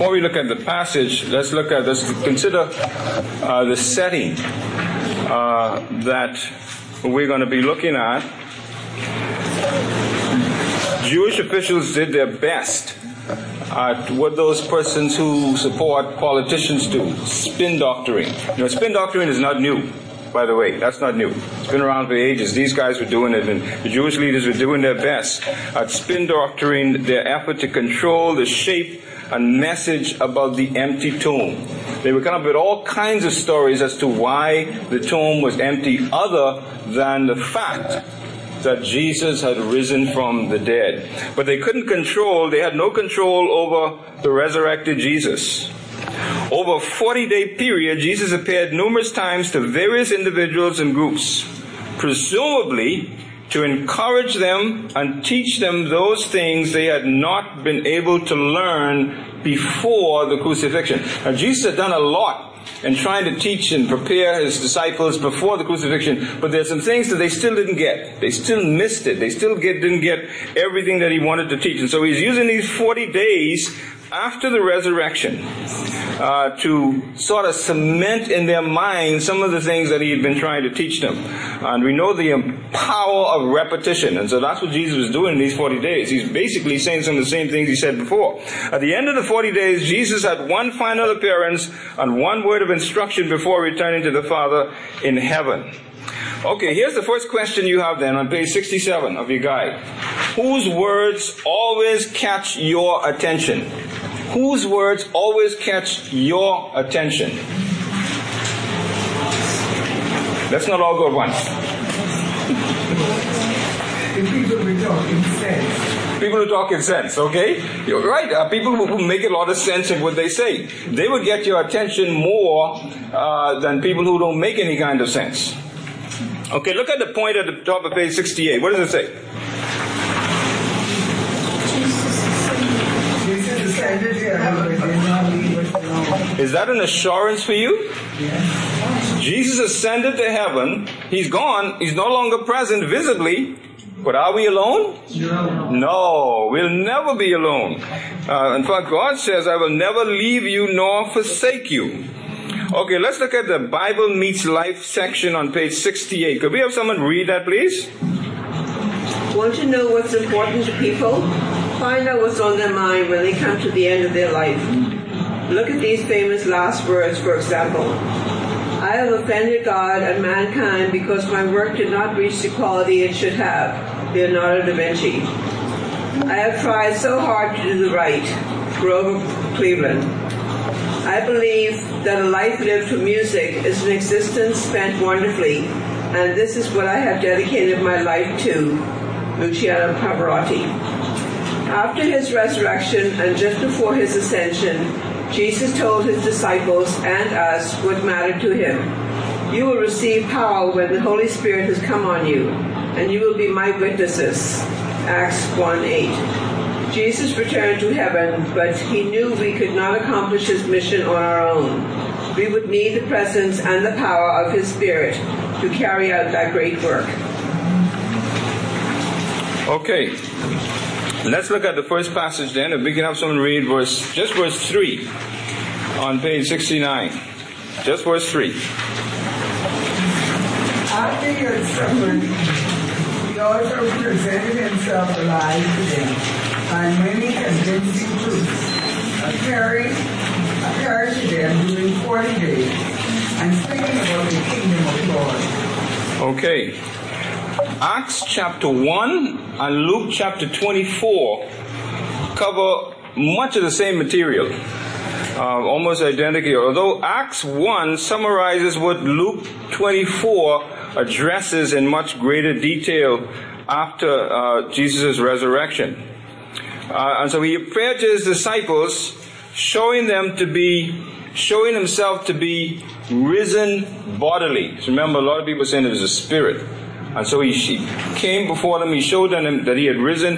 before we look at the passage, let's look at, let's consider uh, the setting uh, that we're going to be looking at. Jewish officials did their best at what those persons who support politicians do spin doctoring. You know, spin doctoring is not new by the way. That's not new. It's been around for ages. These guys were doing it, and the Jewish leaders were doing their best at spin doctoring their effort to control the shape and message about the empty tomb. They would come up with all kinds of stories as to why the tomb was empty, other than the fact that Jesus had risen from the dead. But they couldn't control, they had no control over the resurrected Jesus. Over a 40 day period, Jesus appeared numerous times to various individuals and groups, presumably to encourage them and teach them those things they had not been able to learn before the crucifixion. Now, Jesus had done a lot in trying to teach and prepare his disciples before the crucifixion, but there's some things that they still didn't get. They still missed it. They still get, didn't get everything that he wanted to teach. And so he's using these 40 days after the resurrection uh, to sort of cement in their minds some of the things that he had been trying to teach them. And we know the power of repetition. And so that's what Jesus was doing in these 40 days. He's basically saying some of the same things he said before. At the end of the 40 days, Jesus had one final appearance and one word of instruction before returning to the Father in heaven. Okay, here's the first question you have then on page 67 of your guide. Whose words always catch your attention? Whose words always catch your attention? Let's not all go at once. people who talk in sense. People who talk in sense, okay? You're right. Uh, people who, who, make a lot of sense in what they say. They would get your attention more uh, than people who don't make any kind of sense. Okay, look at the point at the top of page 68. What does it say? Is that an assurance for you? Yes. Jesus ascended to heaven. He's gone. He's no longer present visibly. But are we alone? No. No, we'll never be alone. Uh, in fact, God says, I will never leave you nor forsake you. Okay, let's look at the Bible Meets Life section on page 68. Could we have someone read that, please? Want to know what's important to people? Find out what's on their mind when they come to the end of their life. Look at these famous last words, for example. I have offended God and mankind because my work did not reach the quality it should have. Leonardo da Vinci. I have tried so hard to do the right. Grover Cleveland. I believe that a life lived for music is an existence spent wonderfully, and this is what I have dedicated my life to. Luciano Pavarotti. After his resurrection and just before his ascension, Jesus told his disciples and us what mattered to him. You will receive power when the Holy Spirit has come on you, and you will be my witnesses. Acts 1 8. Jesus returned to heaven, but he knew we could not accomplish his mission on our own. We would need the presence and the power of his Spirit to carry out that great work. Okay. Let's look at the first passage then. If we can have someone read verse, just verse 3 on page 69. Just verse 3. After he had suffered, he also presented himself alive to them by many convincing proofs, appearing, appearing to them during 40 days and speaking about the kingdom of God. Okay. Acts chapter 1 and Luke chapter 24 cover much of the same material, uh, almost identical. Although Acts 1 summarizes what Luke 24 addresses in much greater detail after uh, Jesus' resurrection. Uh, and so he appeared to his disciples, showing them to be, showing himself to be risen bodily. So remember, a lot of people saying it was a spirit. And so he, he came before them, he showed them that he had risen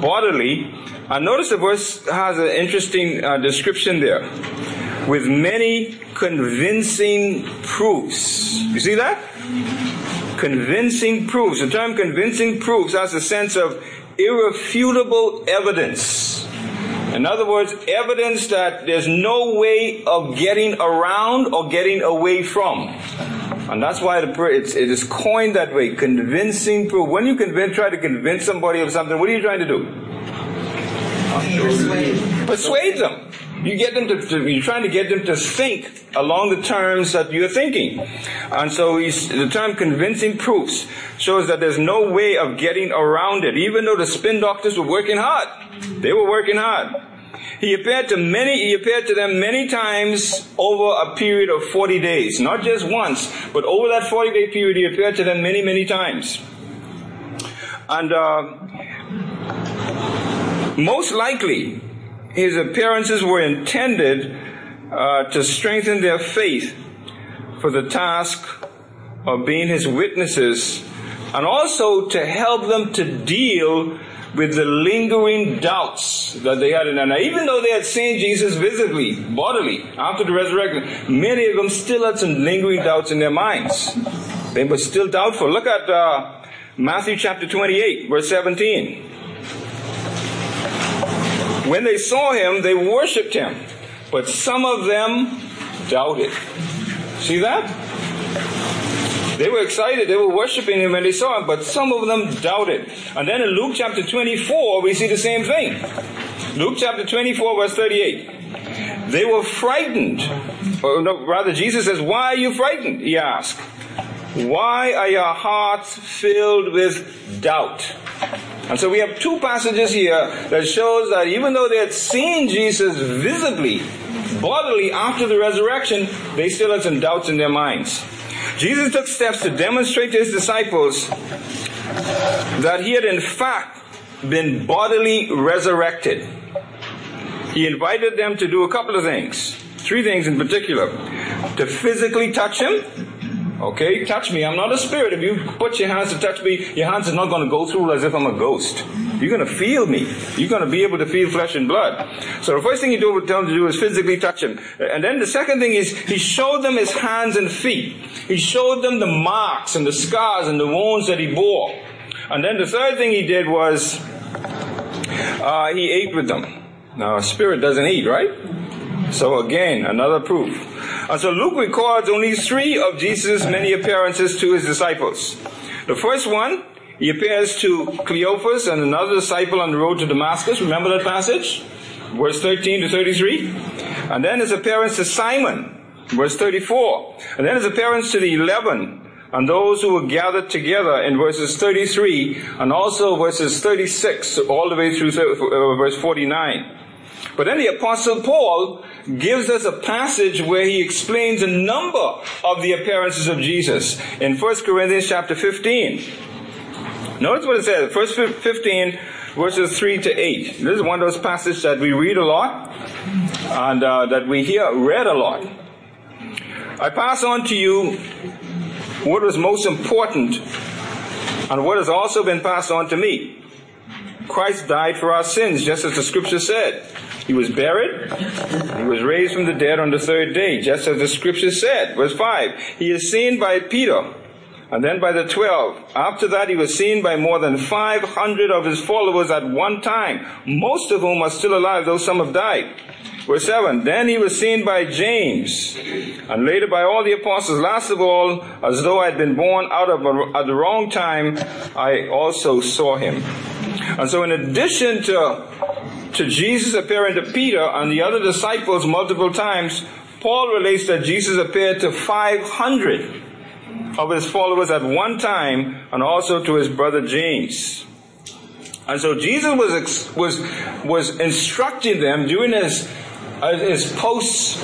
bodily. And notice the verse has an interesting uh, description there. With many convincing proofs. You see that? Convincing proofs. The term convincing proofs has a sense of irrefutable evidence. In other words, evidence that there's no way of getting around or getting away from. And that's why it is coined that way, convincing proof. When you convince, try to convince somebody of something, what are you trying to do? Persuade. Persuade them. You get them to, to, you're trying to get them to think along the terms that you're thinking. And so the term convincing proofs shows that there's no way of getting around it. Even though the spin doctors were working hard. They were working hard. He appeared to many, he appeared to them many times over a period of 40 days. Not just once, but over that 40 day period, he appeared to them many, many times. And, uh, most likely, his appearances were intended uh, to strengthen their faith for the task of being his witnesses and also to help them to deal with the lingering doubts that they had. Now, even though they had seen Jesus visibly, bodily, after the resurrection, many of them still had some lingering doubts in their minds. They were still doubtful. Look at uh, Matthew chapter 28, verse 17. When they saw him, they worshiped him, but some of them doubted. See that? They were excited, they were worshiping him when they saw him, but some of them doubted. And then in Luke chapter 24, we see the same thing. Luke chapter 24, verse 38. They were frightened. Or no, rather, Jesus says, Why are you frightened? He asked. Why are your hearts filled with doubt? And so we have two passages here that shows that even though they had seen Jesus visibly, bodily after the resurrection, they still had some doubts in their minds. Jesus took steps to demonstrate to his disciples that he had in fact been bodily resurrected. He invited them to do a couple of things, three things in particular. To physically touch him, Okay, touch me. I'm not a spirit. If you put your hands to touch me, your hands are not going to go through as if I'm a ghost. You're going to feel me. You're going to be able to feel flesh and blood. So the first thing he tell them to do is physically touch him. And then the second thing is he showed them his hands and feet. He showed them the marks and the scars and the wounds that he bore. And then the third thing he did was uh, he ate with them. Now a spirit doesn't eat, right? So again, another proof. And so Luke records only three of Jesus' many appearances to his disciples. The first one, he appears to Cleophas and another disciple on the road to Damascus. Remember that passage? Verse 13 to 33. And then his appearance to Simon, verse 34. And then his appearance to the eleven and those who were gathered together in verses 33 and also verses 36 all the way through uh, verse 49. But then the apostle Paul gives us a passage where he explains a number of the appearances of Jesus in 1 Corinthians chapter 15. Notice what it says, verse 15, verses 3 to 8. This is one of those passages that we read a lot and uh, that we hear read a lot. I pass on to you what was most important and what has also been passed on to me. Christ died for our sins, just as the scripture said. He was buried. He was raised from the dead on the third day, just as the scripture said. Verse 5. He is seen by Peter and then by the twelve. After that, he was seen by more than 500 of his followers at one time, most of whom are still alive, though some have died. Verse 7. Then he was seen by James, and later by all the apostles. Last of all, as though I had been born out of a, at the wrong time, I also saw him. And so in addition to to Jesus appearing to Peter and the other disciples multiple times, Paul relates that Jesus appeared to 500 of his followers at one time and also to his brother James. And so Jesus was, was, was instructing them during his, his post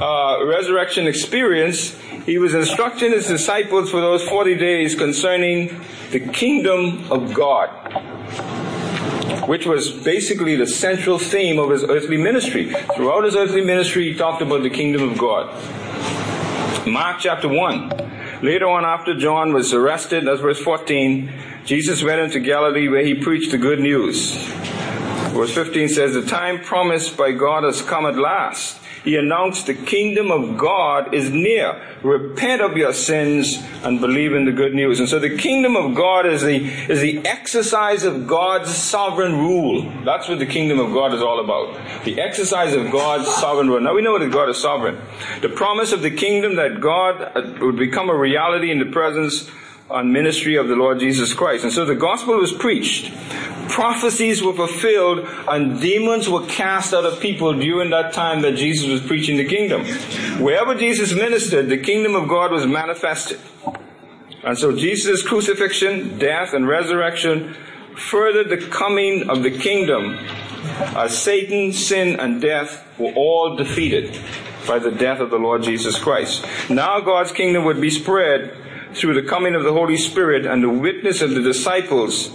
uh, resurrection experience. He was instructing his disciples for those 40 days concerning the kingdom of God which was basically the central theme of his earthly ministry. Throughout his earthly ministry, he talked about the kingdom of God. Mark chapter 1. Later on, after John was arrested, that's verse 14, Jesus went into Galilee where he preached the good news. Verse 15 says, The time promised by God has come at last. He announced the kingdom of God is near. Repent of your sins and believe in the good news. And so the kingdom of God is the, is the exercise of God's sovereign rule. That's what the kingdom of God is all about. The exercise of God's sovereign rule. Now we know that God is sovereign. The promise of the kingdom that God uh, would become a reality in the presence and ministry of the Lord Jesus Christ. And so the gospel was preached prophecies were fulfilled and demons were cast out of people during that time that Jesus was preaching the kingdom. Wherever Jesus ministered, the kingdom of God was manifested. And so Jesus' crucifixion, death, and resurrection furthered the coming of the kingdom as Satan, sin, and death were all defeated by the death of the Lord Jesus Christ. Now God's kingdom would be spread through the coming of the Holy Spirit and the witness of the disciples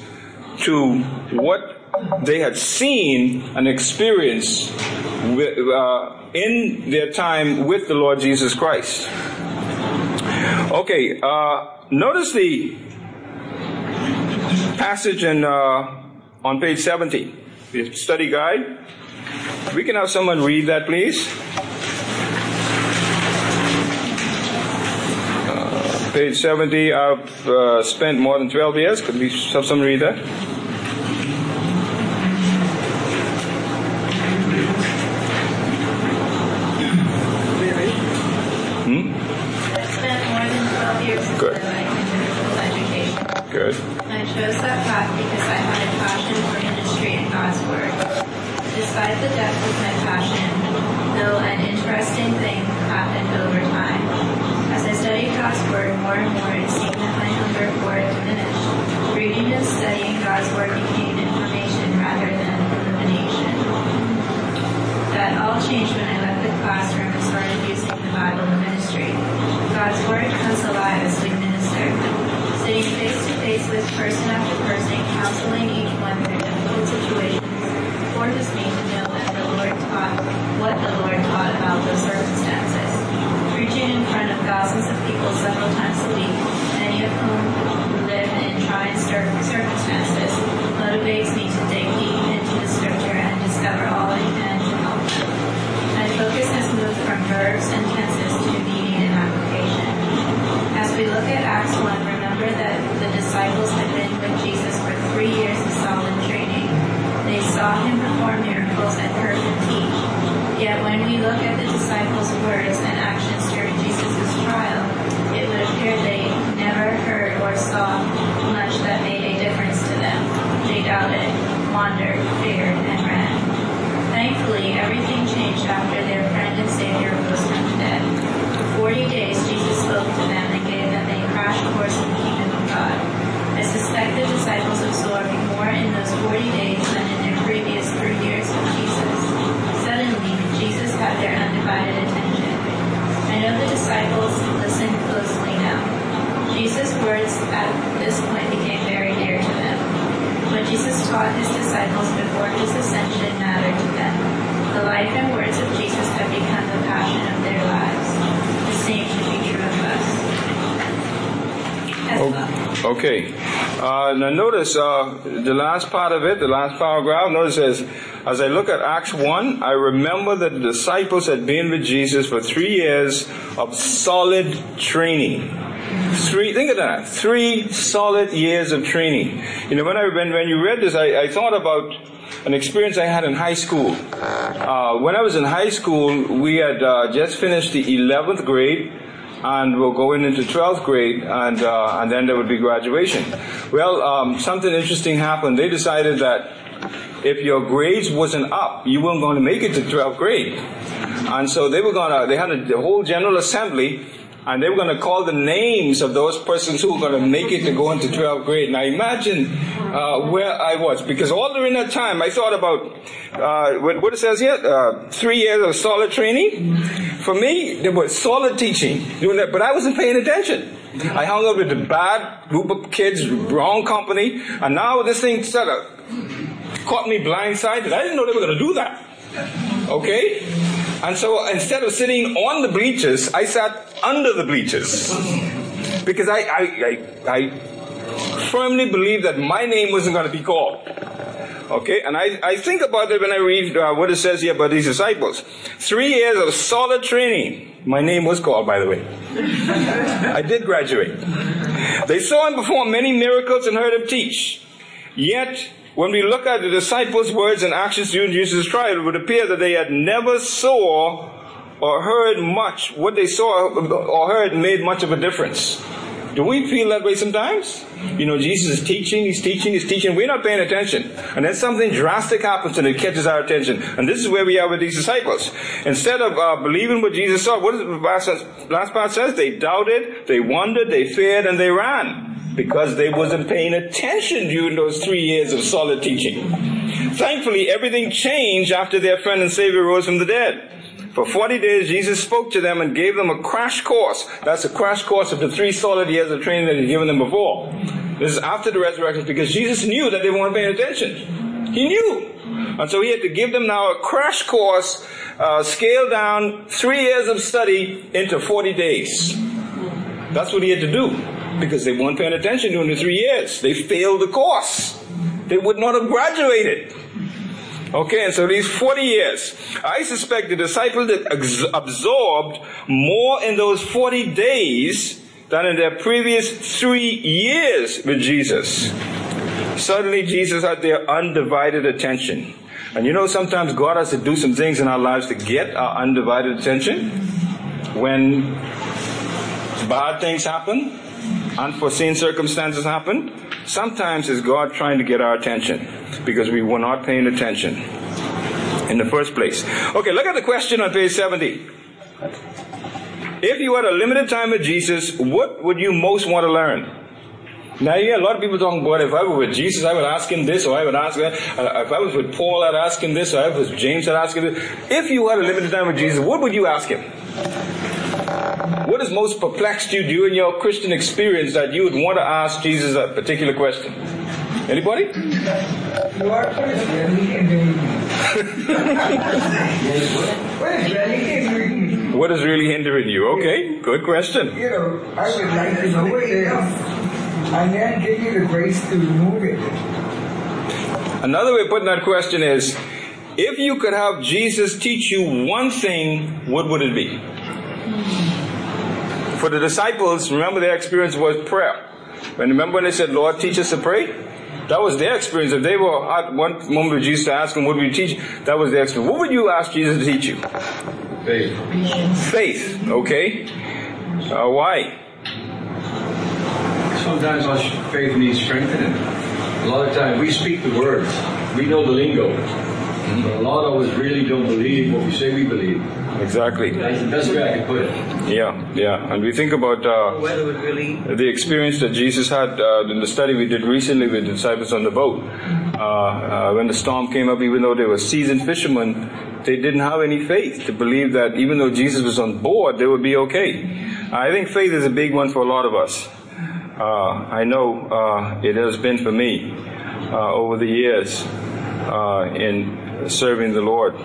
to what they had seen and experienced with, uh, in their time with the Lord Jesus Christ. Okay, uh, notice the passage in, uh, on page 70, the study guide. We can have someone read that, please. Page 70, I've uh, spent more than 12 years. Could we have someone read that? Good. I chose that path because I had a passion for ministry and God's Word. Despite the depth of my passion, though an interesting thing happened over time. God's Word more and more, it seemed that my hunger for it diminished. Reading and studying God's Word became information rather than illumination. That all changed when I left the classroom and started using the Bible in ministry. God's Word comes alive as we minister sitting face to face with person after person, counseling each one through difficult situations, forces me to know that the Lord taught what the Lord taught about those circumstances. In front of thousands of people several times a week, many of whom live in trying circumstances, motivates me to dig deep into the scripture and discover all I can to help. My focus has moved from verbs and tenses to meaning and application. As we look at Acts 1, remember that the disciples had been with Jesus for three years of solid training. They saw him perform miracles and heard him teach. Yet when we look at the disciples' words and actions during Jesus' trial, it would appear they never heard or saw much that made a difference to them. They doubted, wandered, feared, and ran. Thankfully, everything changed after their friend and Savior rose from the dead. For 40 days, Jesus spoke to them and gave them a crash course in the kingdom of God. I suspect the disciples absorbed more in those 40 days than in their previous three years with Jesus. Had their undivided attention. I know the disciples listened closely now. Jesus' words at this point became very dear to them. What Jesus taught his disciples before his ascension mattered to them. The life and words of Jesus had become the passion of their lives. The same should be true of us. Okay. Uh, now notice uh, the last part of it, the last paragraph. Notice says, as I look at Acts 1, I remember that the disciples had been with Jesus for three years of solid training. Three, think of that. Three solid years of training. You know, when I, when, when you read this, I, I thought about an experience I had in high school. Uh, when I was in high school, we had uh, just finished the 11th grade and we're going into 12th grade, and, uh, and then there would be graduation. Well, um, something interesting happened. They decided that if your grades wasn't up, you weren't going to make it to 12th grade. And so they were going to, they had a, whole general assembly, and they were going to call the names of those persons who were going to make it to go into 12th grade. Now imagine uh, where I was, because all during that time I thought about uh, what, what, it says here, uh, three years of solid training. For me, there was solid teaching, doing that, but I wasn't paying attention. I hung out with a bad group of kids, wrong company, and now this thing set of caught me blindsided. I didn't know they were going to do that. Okay? And so instead of sitting on the bleachers, I sat under the bleachers. Because I, I, I, I firmly believed that my name wasn't going to be called. Okay, and I, I think about it when I read uh, what it says here about these disciples. Three years of solid training. My name was called, by the way. I did graduate. They saw him perform many miracles and heard him teach. Yet, when we look at the disciples' words and actions during Jesus' trial, it would appear that they had never saw or heard much. What they saw or heard made much of a difference. Do we feel that way sometimes? You know, Jesus is teaching, he's teaching, he's teaching. We're not paying attention. And then something drastic happens and it catches our attention. And this is where we are with these disciples. Instead of uh, believing what Jesus saw, what does the last, last part says? They doubted, they wondered, they feared, and they ran. Because they wasn't paying attention during those three years of solid teaching. Thankfully, everything changed after their friend and Savior rose from the dead. For 40 days, Jesus spoke to them and gave them a crash course. That's a crash course of the three solid years of training that he'd given them before. This is after the resurrection because Jesus knew that they weren't paying attention. He knew. And so he had to give them now a crash course, uh, scaled down three years of study into 40 days. That's what he had to do because they weren't paying attention during the three years. They failed the course. They would not have graduated. Okay, and so these 40 years, I suspect the disciples absorbed more in those 40 days than in their previous three years with Jesus. Suddenly, Jesus had their undivided attention. And you know, sometimes God has to do some things in our lives to get our undivided attention. When bad things happen, unforeseen circumstances happen, sometimes it's God trying to get our attention because we were not paying attention in the first place. Okay, look at the question on page 70. If you had a limited time with Jesus, what would you most want to learn? Now you get a lot of people talking about if I were with Jesus, I would ask him this, or I would ask that. Uh, if I was with Paul, I'd ask him this, or if I was with James, I'd ask him this. If you had a limited time with Jesus, what would you ask him? What has most perplexed you during your Christian experience that you would want to ask Jesus a particular question? Anybody? What is really hindering what is really hindering you? What is really hindering you? Okay, good question. You know, I would like to know what it is, and then give you the grace to remove it. Another way of putting that question is, if you could have Jesus teach you one thing, what would it be? For the disciples, remember their experience was prayer. And remember when they said, Lord, teach us to pray? That was their experience. If they were at one moment with Jesus to ask him, what would you teach? That was their experience. What would you ask Jesus to teach you? Faith. Faith, okay. Uh, why? Sometimes our faith needs strengthening. A lot of times we speak the words, we know the lingo. But a lot of us really don't believe what we say we believe. Exactly. That's the best way I can put it. Yeah, yeah. And we think about uh, really the experience that Jesus had uh, in the study we did recently with the disciples on the boat. Uh, uh, when the storm came up, even though they were seasoned fishermen, they didn't have any faith to believe that even though Jesus was on board, they would be okay. I think faith is a big one for a lot of us. Uh, I know uh, it has been for me uh, over the years uh, in serving the Lord.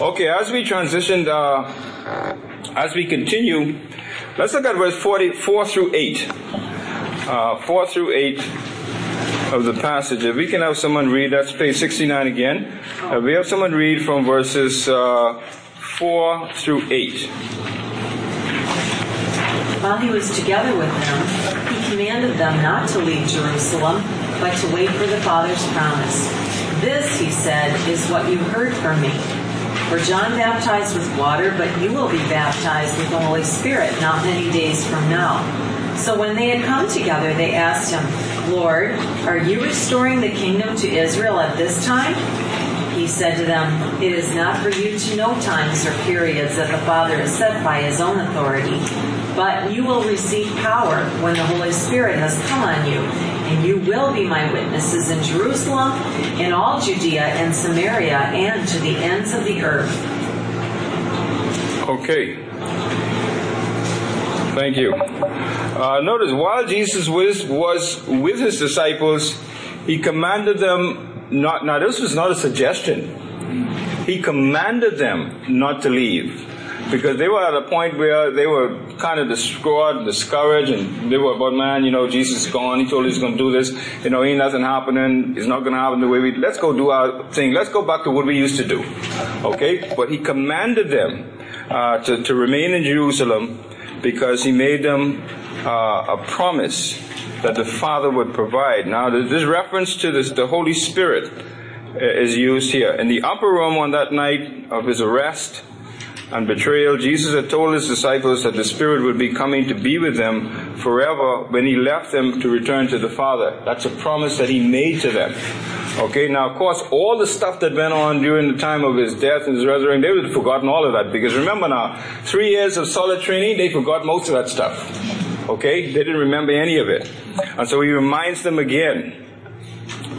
Okay, as we transitioned, uh, as we continue, let's look at verse 44 through 8. Uh, 4 through 8 of the passage. If we can have someone read, that's page 69 again. Uh, we have someone read from verses uh, 4 through 8. While he was together with them, he commanded them not to leave Jerusalem, but to wait for the Father's promise. This, he said, is what you heard from me. For John baptized with water, but you will be baptized with the Holy Spirit not many days from now. So when they had come together, they asked him, Lord, are you restoring the kingdom to Israel at this time? He said to them, It is not for you to know times or periods that the Father has set by his own authority, but you will receive power when the Holy Spirit has come on you, and you will be my witnesses in Jerusalem, in all Judea and Samaria, and to the ends of the earth. Okay. Thank you. Uh, notice, while Jesus was, was with his disciples, he commanded them not, now this was not a suggestion. He commanded them not to leave. Because they were at a point where they were kind of distraught, and discouraged, and they were about, man, you know, Jesus is gone. He told us he's going to do this. You know, ain't nothing happening. It's not going to happen the way we, let's go do our thing. Let's go back to what we used to do. Okay? But he commanded them uh, to, to remain in Jerusalem because he made them uh, a promise that the Father would provide. Now, this reference to this, the Holy Spirit uh, is used here. In the upper room on that night of his arrest, and betrayal, Jesus had told his disciples that the Spirit would be coming to be with them forever when he left them to return to the Father. That's a promise that he made to them. Okay, now of course, all the stuff that went on during the time of his death and his resurrection, they would have forgotten all of that. Because remember now, three years of solid training, they forgot most of that stuff. Okay? They didn't remember any of it. And so he reminds them again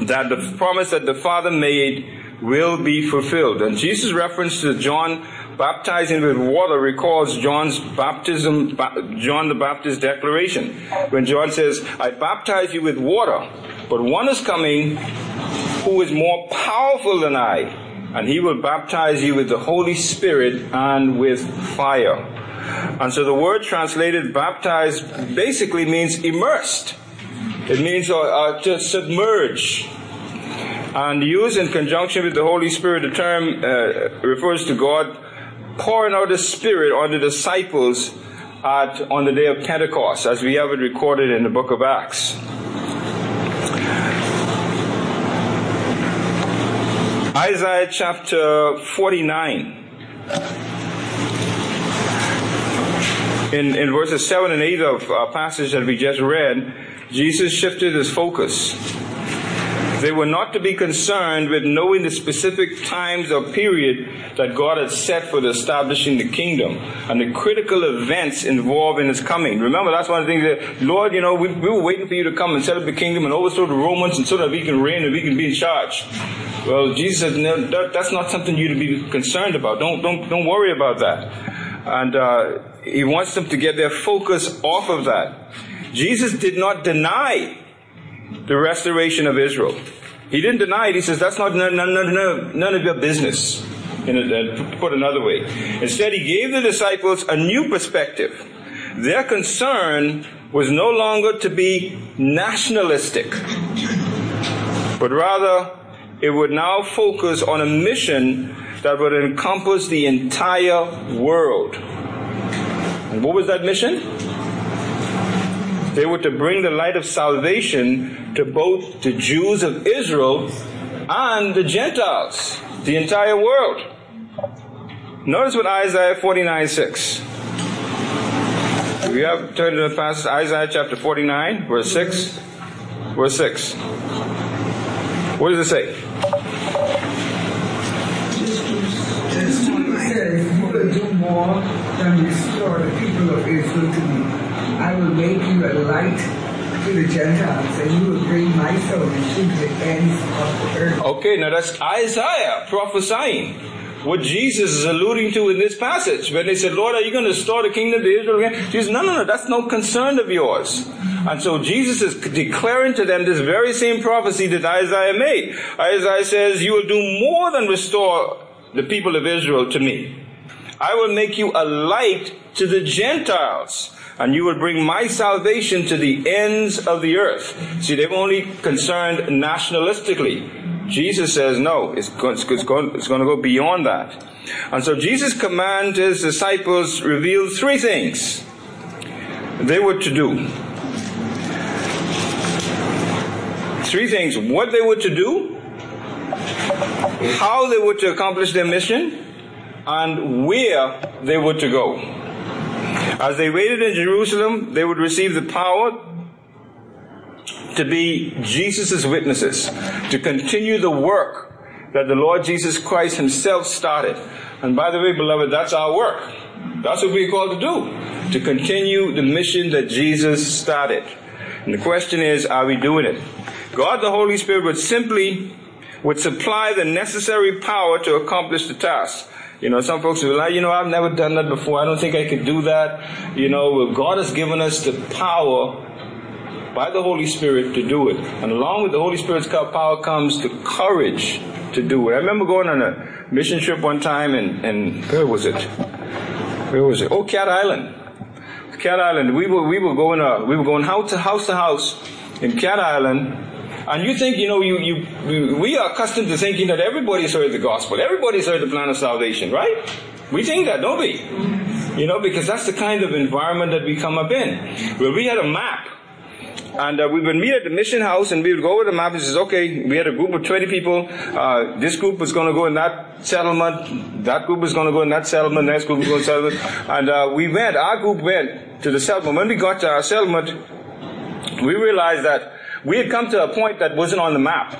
that the promise that the Father made will be fulfilled. And Jesus' reference to John baptizing with water recalls John's baptism, John the Baptist declaration. When John says, I baptize you with water, but one is coming who is more powerful than I, and he will baptize you with the Holy Spirit and with fire. And so the word translated baptized basically means immersed. It means uh, uh, to submerge. And used in conjunction with the Holy Spirit, the term uh, refers to God pouring out the Spirit on the disciples at, on the day of Pentecost, as we have it recorded in the book of Acts. Isaiah chapter 49. In, in verses 7 and 8 of our passage that we just read, Jesus shifted his focus they were not to be concerned with knowing the specific times or period that God had set for the establishing the kingdom and the critical events involved in its coming. Remember, that's one of the things that, Lord, you know, we, we were waiting for you to come and set up the kingdom and overthrow the Romans and so that we can reign and we can be in charge. Well, Jesus said, no, that, that's not something you to be concerned about. Don't, don't, don't worry about that. And, uh, he wants them to get their focus off of that. Jesus did not deny the restoration of Israel. He didn't deny it. He says, that's not none, none, none, none of your business. In a, uh, put another way. Instead, he gave the disciples a new perspective. Their concern was no longer to be nationalistic, but rather it would now focus on a mission that would encompass the entire world. And what was that mission? They were to bring the light of salvation to both the Jews of Israel and the Gentiles, the entire world. Notice what Isaiah 49 6. We have turned to the passage Isaiah chapter 49, verse 6. Verse 6. What does it say? It says, do more than restore the people of Israel to me. I will make you a light to the Gentiles, and you will bring my salvation to the ends of the earth. Okay, now that's Isaiah prophesying what Jesus is alluding to in this passage. When they said, Lord, are you going to restore the kingdom to Israel again? Jesus, no, no, no, that's no concern of yours. And so Jesus is declaring to them this very same prophecy that Isaiah made. Isaiah says, you will do more than restore the people of Israel to me. I will make you a light to the Gentiles and you will bring my salvation to the ends of the earth. See, they've only concerned nationalistically. Jesus says, no, it's, it's, it's, going, it's going to go beyond that. And so Jesus' command to his disciples revealed three things they were to do. Three things what they were to do, how they were to accomplish their mission, and where they were to go. As they waited in Jerusalem, they would receive the power to be Jesus' witnesses, to continue the work that the Lord Jesus Christ himself started. And by the way, beloved, that's our work. That's what we're called to do. To continue the mission that Jesus started. And the question is, are we doing it? God the Holy Spirit would simply would supply the necessary power to accomplish the task. You know, some folks will you know, I've never done that before. I don't think I could do that. You know, God has given us the power by the Holy Spirit to do it. And along with the Holy Spirit's power comes the courage to do it. I remember going on a mission trip one time and, and where was it? where was it? Oh, Cat Island. Cat Island. We were we were going uh, we were going house to house to house in Cat Island, and you think you know you you we are accustomed to thinking that everybody's heard the gospel, everybody's heard the plan of salvation, right? We think that, don't we? You know, because that's the kind of environment that we come up in. Well, we had a map. And uh, we would meet at the mission house and we would go over the map and says, okay, we had a group of 20 people. Uh, this group was going to go in that settlement. That group was going to go in that settlement. Next group was going to settlement. And uh, we went, our group went to the settlement. When we got to our settlement, we realized that we had come to a point that wasn't on the map.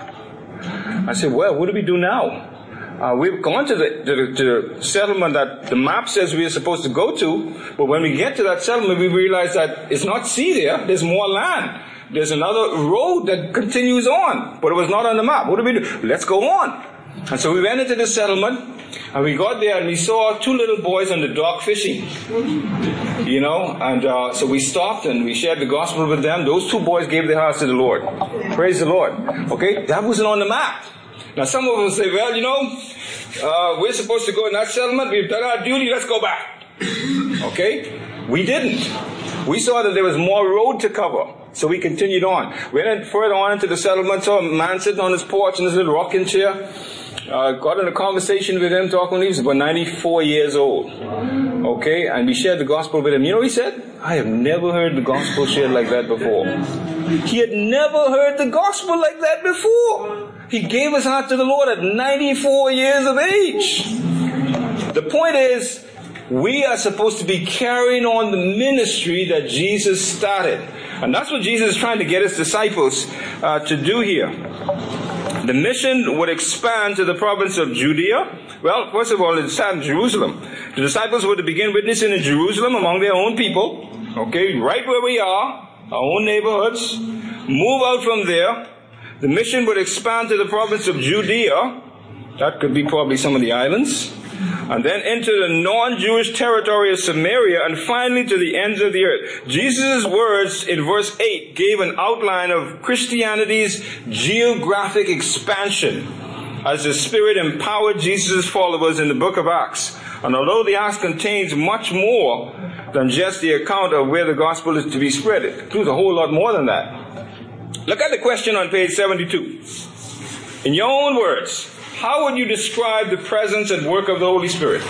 I said, well, what do we do now? Uh, we've gone to the, to the, to the settlement that the map says we are supposed to go to, but when we get to that settlement, we realize that it's not sea there, there's more land. There's another road that continues on, but it was not on the map. What do we do? Let's go on. And so we went into the settlement, and we got there, and we saw two little boys on the dock fishing. You know, and uh, so we stopped and we shared the gospel with them. Those two boys gave their hearts to the Lord. Praise the Lord. Okay, that wasn't on the map. Now, some of them say, well, you know, uh, we're supposed to go in that settlement. We've done our duty. Let's go back. Okay? We didn't. We saw that there was more road to cover. So we continued on. We went further on into the settlement, saw a man sitting on his porch in his little rocking chair. Uh, got in a conversation with him, talking. He was about 94 years old. Okay, and we shared the gospel with him. You know, he said, "I have never heard the gospel shared like that before." He had never heard the gospel like that before. He gave his heart to the Lord at 94 years of age. The point is, we are supposed to be carrying on the ministry that Jesus started. And that's what Jesus is trying to get his disciples uh, to do here. The mission would expand to the province of Judea. Well, first of all, it started in Jerusalem. The disciples were to begin witnessing in Jerusalem among their own people. Okay, right where we are, our own neighborhoods. Move out from there. The mission would expand to the province of Judea. That could be probably some of the islands and then into the non-Jewish territory of Samaria, and finally to the ends of the earth. Jesus' words in verse 8 gave an outline of Christianity's geographic expansion as the Spirit empowered Jesus' followers in the book of Acts. And although the Acts contains much more than just the account of where the gospel is to be spread, it includes a whole lot more than that. Look at the question on page 72. In your own words, how would you describe the presence and work of the Holy Spirit?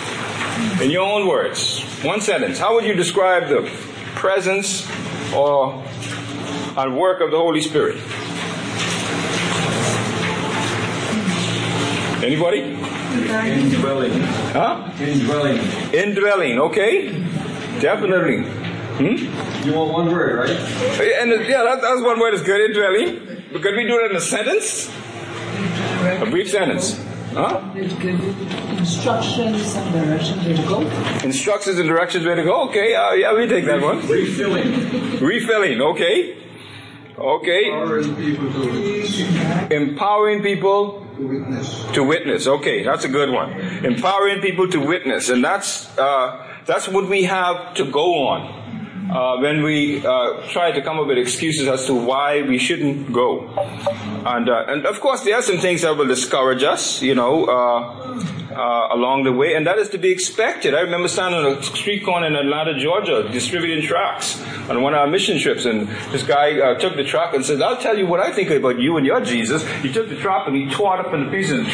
In your own words. One sentence. How would you describe the presence or and work of the Holy Spirit? Anybody? Indwelling. Huh? Indwelling. Indwelling, okay? Definitely. Hmm? You want one word, right? And yeah, that, that's one word is good, indwelling. But could we do it in a sentence? A brief sentence. Huh? Instructions and directions where to go. Instructions and directions where to go. Okay, uh, yeah, we take that one. Refilling. Refilling. Okay. Okay. Empowering people to Empowering people witness. to witness. Okay, that's a good one. Empowering people to witness, and that's uh, that's what we have to go on. Uh, when we uh, try to come up with excuses as to why we shouldn't go, and uh, and of course there are some things that will discourage us, you know, uh, uh, along the way, and that is to be expected. I remember standing on a street corner in Atlanta, Georgia, distributing tracts on one of our mission trips, and this guy uh, took the tract and said, "I'll tell you what I think about you and your Jesus." He took the tract and he tore it up into pieces.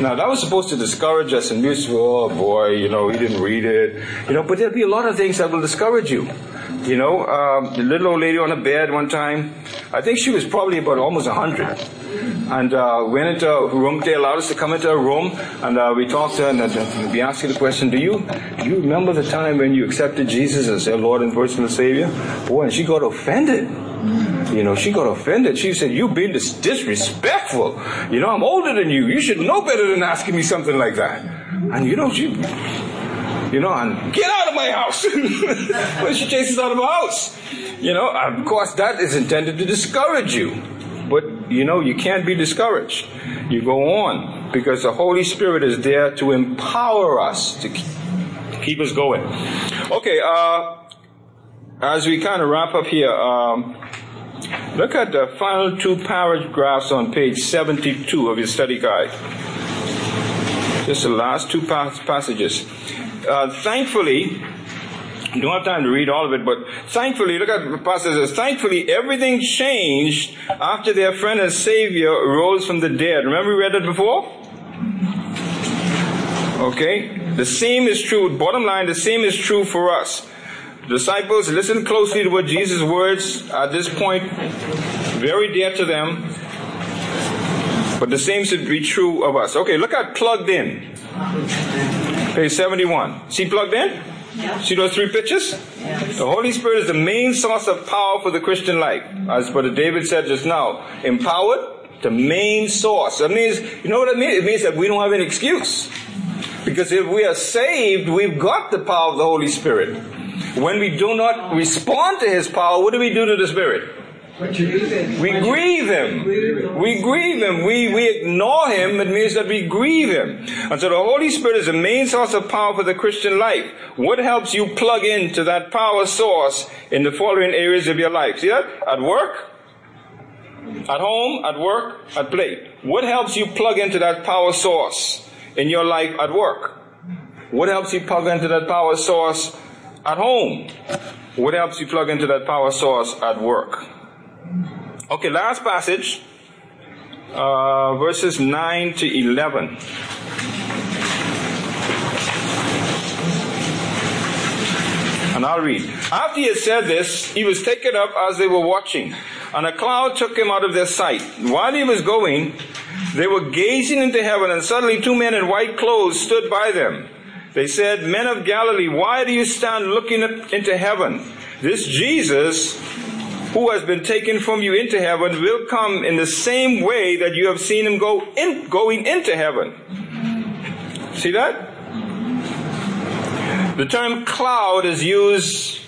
Now that was supposed to discourage us, and we used oh boy, you know, he didn't read it, you know. But there'll be a lot of things that will discourage you. You know, um, the little old lady on a bed one time, I think she was probably about almost a hundred, and uh, went into a room. They allowed us to come into a room, and uh, we talked to her, and uh, we asked her the question: Do you do you remember the time when you accepted Jesus as your Lord and personal Savior? Boy, and she got offended. You know, she got offended. She said, "You being dis- disrespectful. You know, I'm older than you. You should know better than asking me something like that." And you know, she, you know, and get out of my house. when she chases out of my house, you know, of course, that is intended to discourage you. But you know, you can't be discouraged. You go on because the Holy Spirit is there to empower us to keep, to keep us going. Okay. Uh, as we kind of wrap up here, um, look at the final two paragraphs on page 72 of your study guide. Just the last two passages. uh, thankfully, you don't have time to read all of it, but thankfully, look at the pastor says, thankfully everything changed after their friend and savior rose from the dead. Remember we read that before? Okay? The same is true. Bottom line, the same is true for us. Disciples, listen closely to what Jesus' words at this point, very dear to them, but the same should be true of us. Okay, look at plugged in. Page 71. See plugged in? Yeah. See those three pictures? Yeah. The Holy Spirit is the main source of power for the Christian life. As Brother David said just now, empowered, the main source. That means, you know what it means? It means that we don't have an excuse. Because if we are saved, we've got the power of the Holy Spirit. When we do not respond to His power, what do we do to the Spirit? But you do. We grieve him. We grieve him. We, we ignore him. It means that we grieve him. And so the Holy Spirit is the main source of power for the Christian life. What helps you plug into that power source in the following areas of your life? See that? At work, at home, at work, at play. What helps you plug into that power source in your life at work? What helps you plug into that power source at home? What helps you plug into that power source at work? Okay, last passage, uh, verses 9 to 11. And I'll read. After he had said this, he was taken up as they were watching, and a cloud took him out of their sight. While he was going, they were gazing into heaven, and suddenly two men in white clothes stood by them. They said, Men of Galilee, why do you stand looking up into heaven? This Jesus, who has been taken from you into heaven, will come in the same way that you have seen him go in, going into heaven. See that? The term cloud is used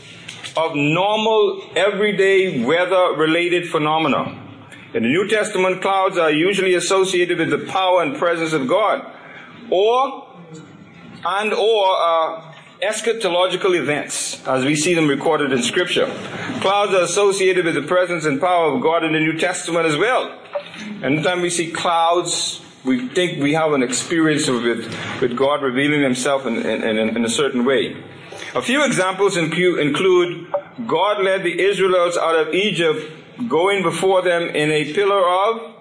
of normal, everyday weather related phenomena. In the New Testament, clouds are usually associated with the power and presence of God, or and or uh, eschatological events, as we see them recorded in Scripture. Clouds are associated with the presence and power of God in the New Testament as well. Anytime we see clouds, we think we have an experience with, with God revealing Himself in, in, in, in a certain way. A few examples include, include God led the Israelites out of Egypt, going before them in a pillar of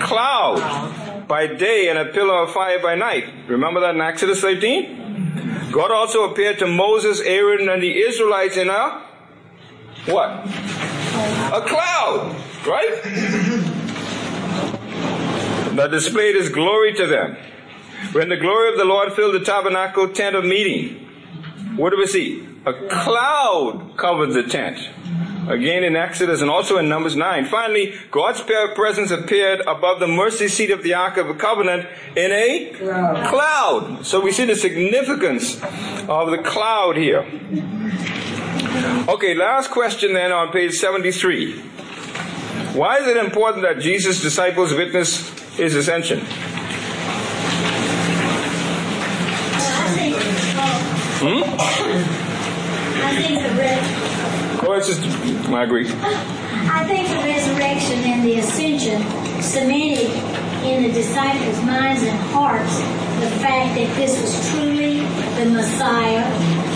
cloud by day and a pillar of fire by night. Remember that in Exodus 13? God also appeared to Moses, Aaron, and the Israelites in a what? A cloud, right? that displayed his glory to them. When the glory of the Lord filled the tabernacle tent of meeting, what do we see? A cloud covered the tent. Again in Exodus and also in Numbers 9. Finally, God's presence appeared above the mercy seat of the Ark of the Covenant in a Cloud. cloud. So we see the significance of the cloud here. Okay, last question then on page 73. Why is it important that Jesus' disciples witness his ascension? I think, oh, I think the re- Go ahead, Sister Marguerite. I think the resurrection and the ascension cemented in the disciples' minds and hearts the fact that this was truly the Messiah.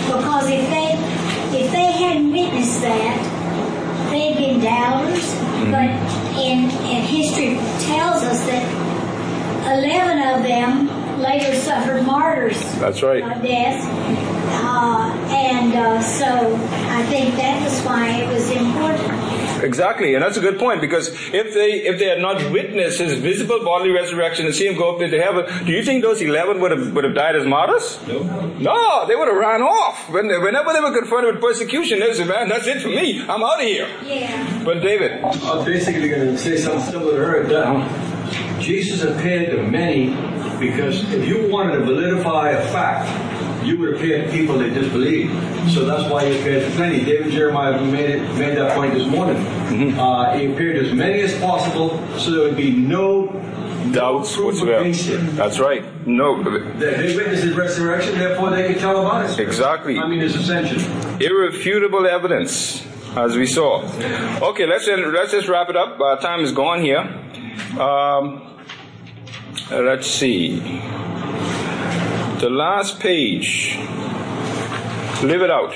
Because if they if they hadn't witnessed that, they'd been doubters. But in in history tells us that eleven of them later suffered martyrs That's right. uh, death. Uh, and uh, so I think that was why it was important. Exactly, and that's a good point because if they if they had not witnessed his visible bodily resurrection and see him go up into heaven, do you think those eleven would have would have died as martyrs? No. No, they would have ran off. When, whenever they were confronted with persecution, they said, "Man, that's it for me. I'm out of here." Yeah. But David, I'm basically going to say something similar to her. That Jesus appeared to many because if you wanted to validify a fact, you would appear to people that disbelieve. So that's why he appeared to many. David Jeremiah made it made that point this morning. Uh, he appeared to as many as possible, so there would be no doubts whatsoever. That's right. No, they witnessed his resurrection, therefore they could tell about it. Exactly. I mean his ascension. irrefutable evidence, as we saw. Okay, let's let's just wrap it up. Uh, time is gone here. Um, Uh, let's see. The last page. Live it out.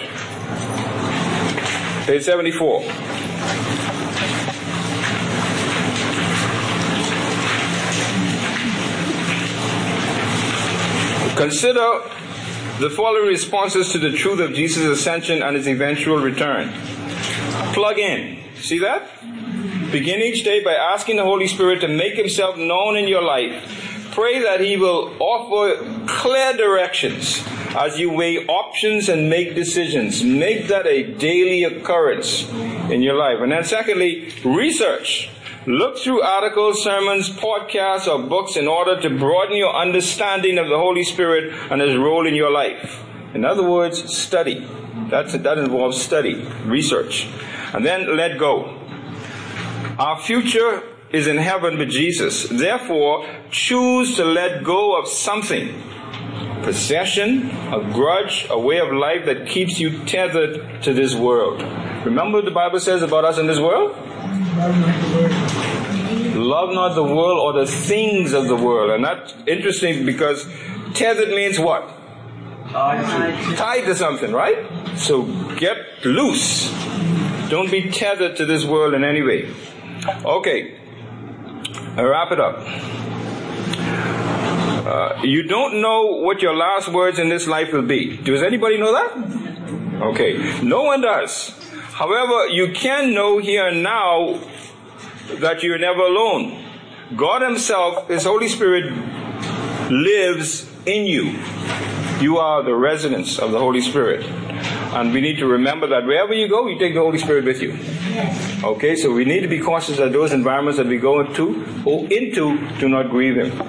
Page 74. Consider the following responses to the truth of Jesus' ascension and his eventual return. Plug in. See that? Begin each day by asking the Holy Spirit to make himself known in your life. Pray that he will offer clear directions as you weigh options and make decisions. Make that a daily occurrence in your life. And then secondly, research. Look through articles, sermons, podcasts, or books in order to broaden your understanding of the Holy Spirit and His role in your life. In other words, study. That's, that involves study, research. And then let go. Our future is in heaven with Jesus. Therefore, choose to let go of something. Possession, a grudge, a way of life that keeps you tethered to this world. Remember what the Bible says about us in this world? Love not the world or the things of the world. And that's interesting because tethered means what? Tied to something, right? So get loose. Don't be tethered to this world in any way. Okay. I'll wrap it up. Uh, you don't know what your last words in this life will be. Does anybody know that? Okay. No one does. However, you can know here and now that you're never alone. God Himself, His Holy Spirit, lives in you. You are the residence of the Holy Spirit. And we need to remember that wherever you go, you take the Holy Spirit with you. Okay, so we need to be cautious that those environments that we go into, or into do not grieve Him.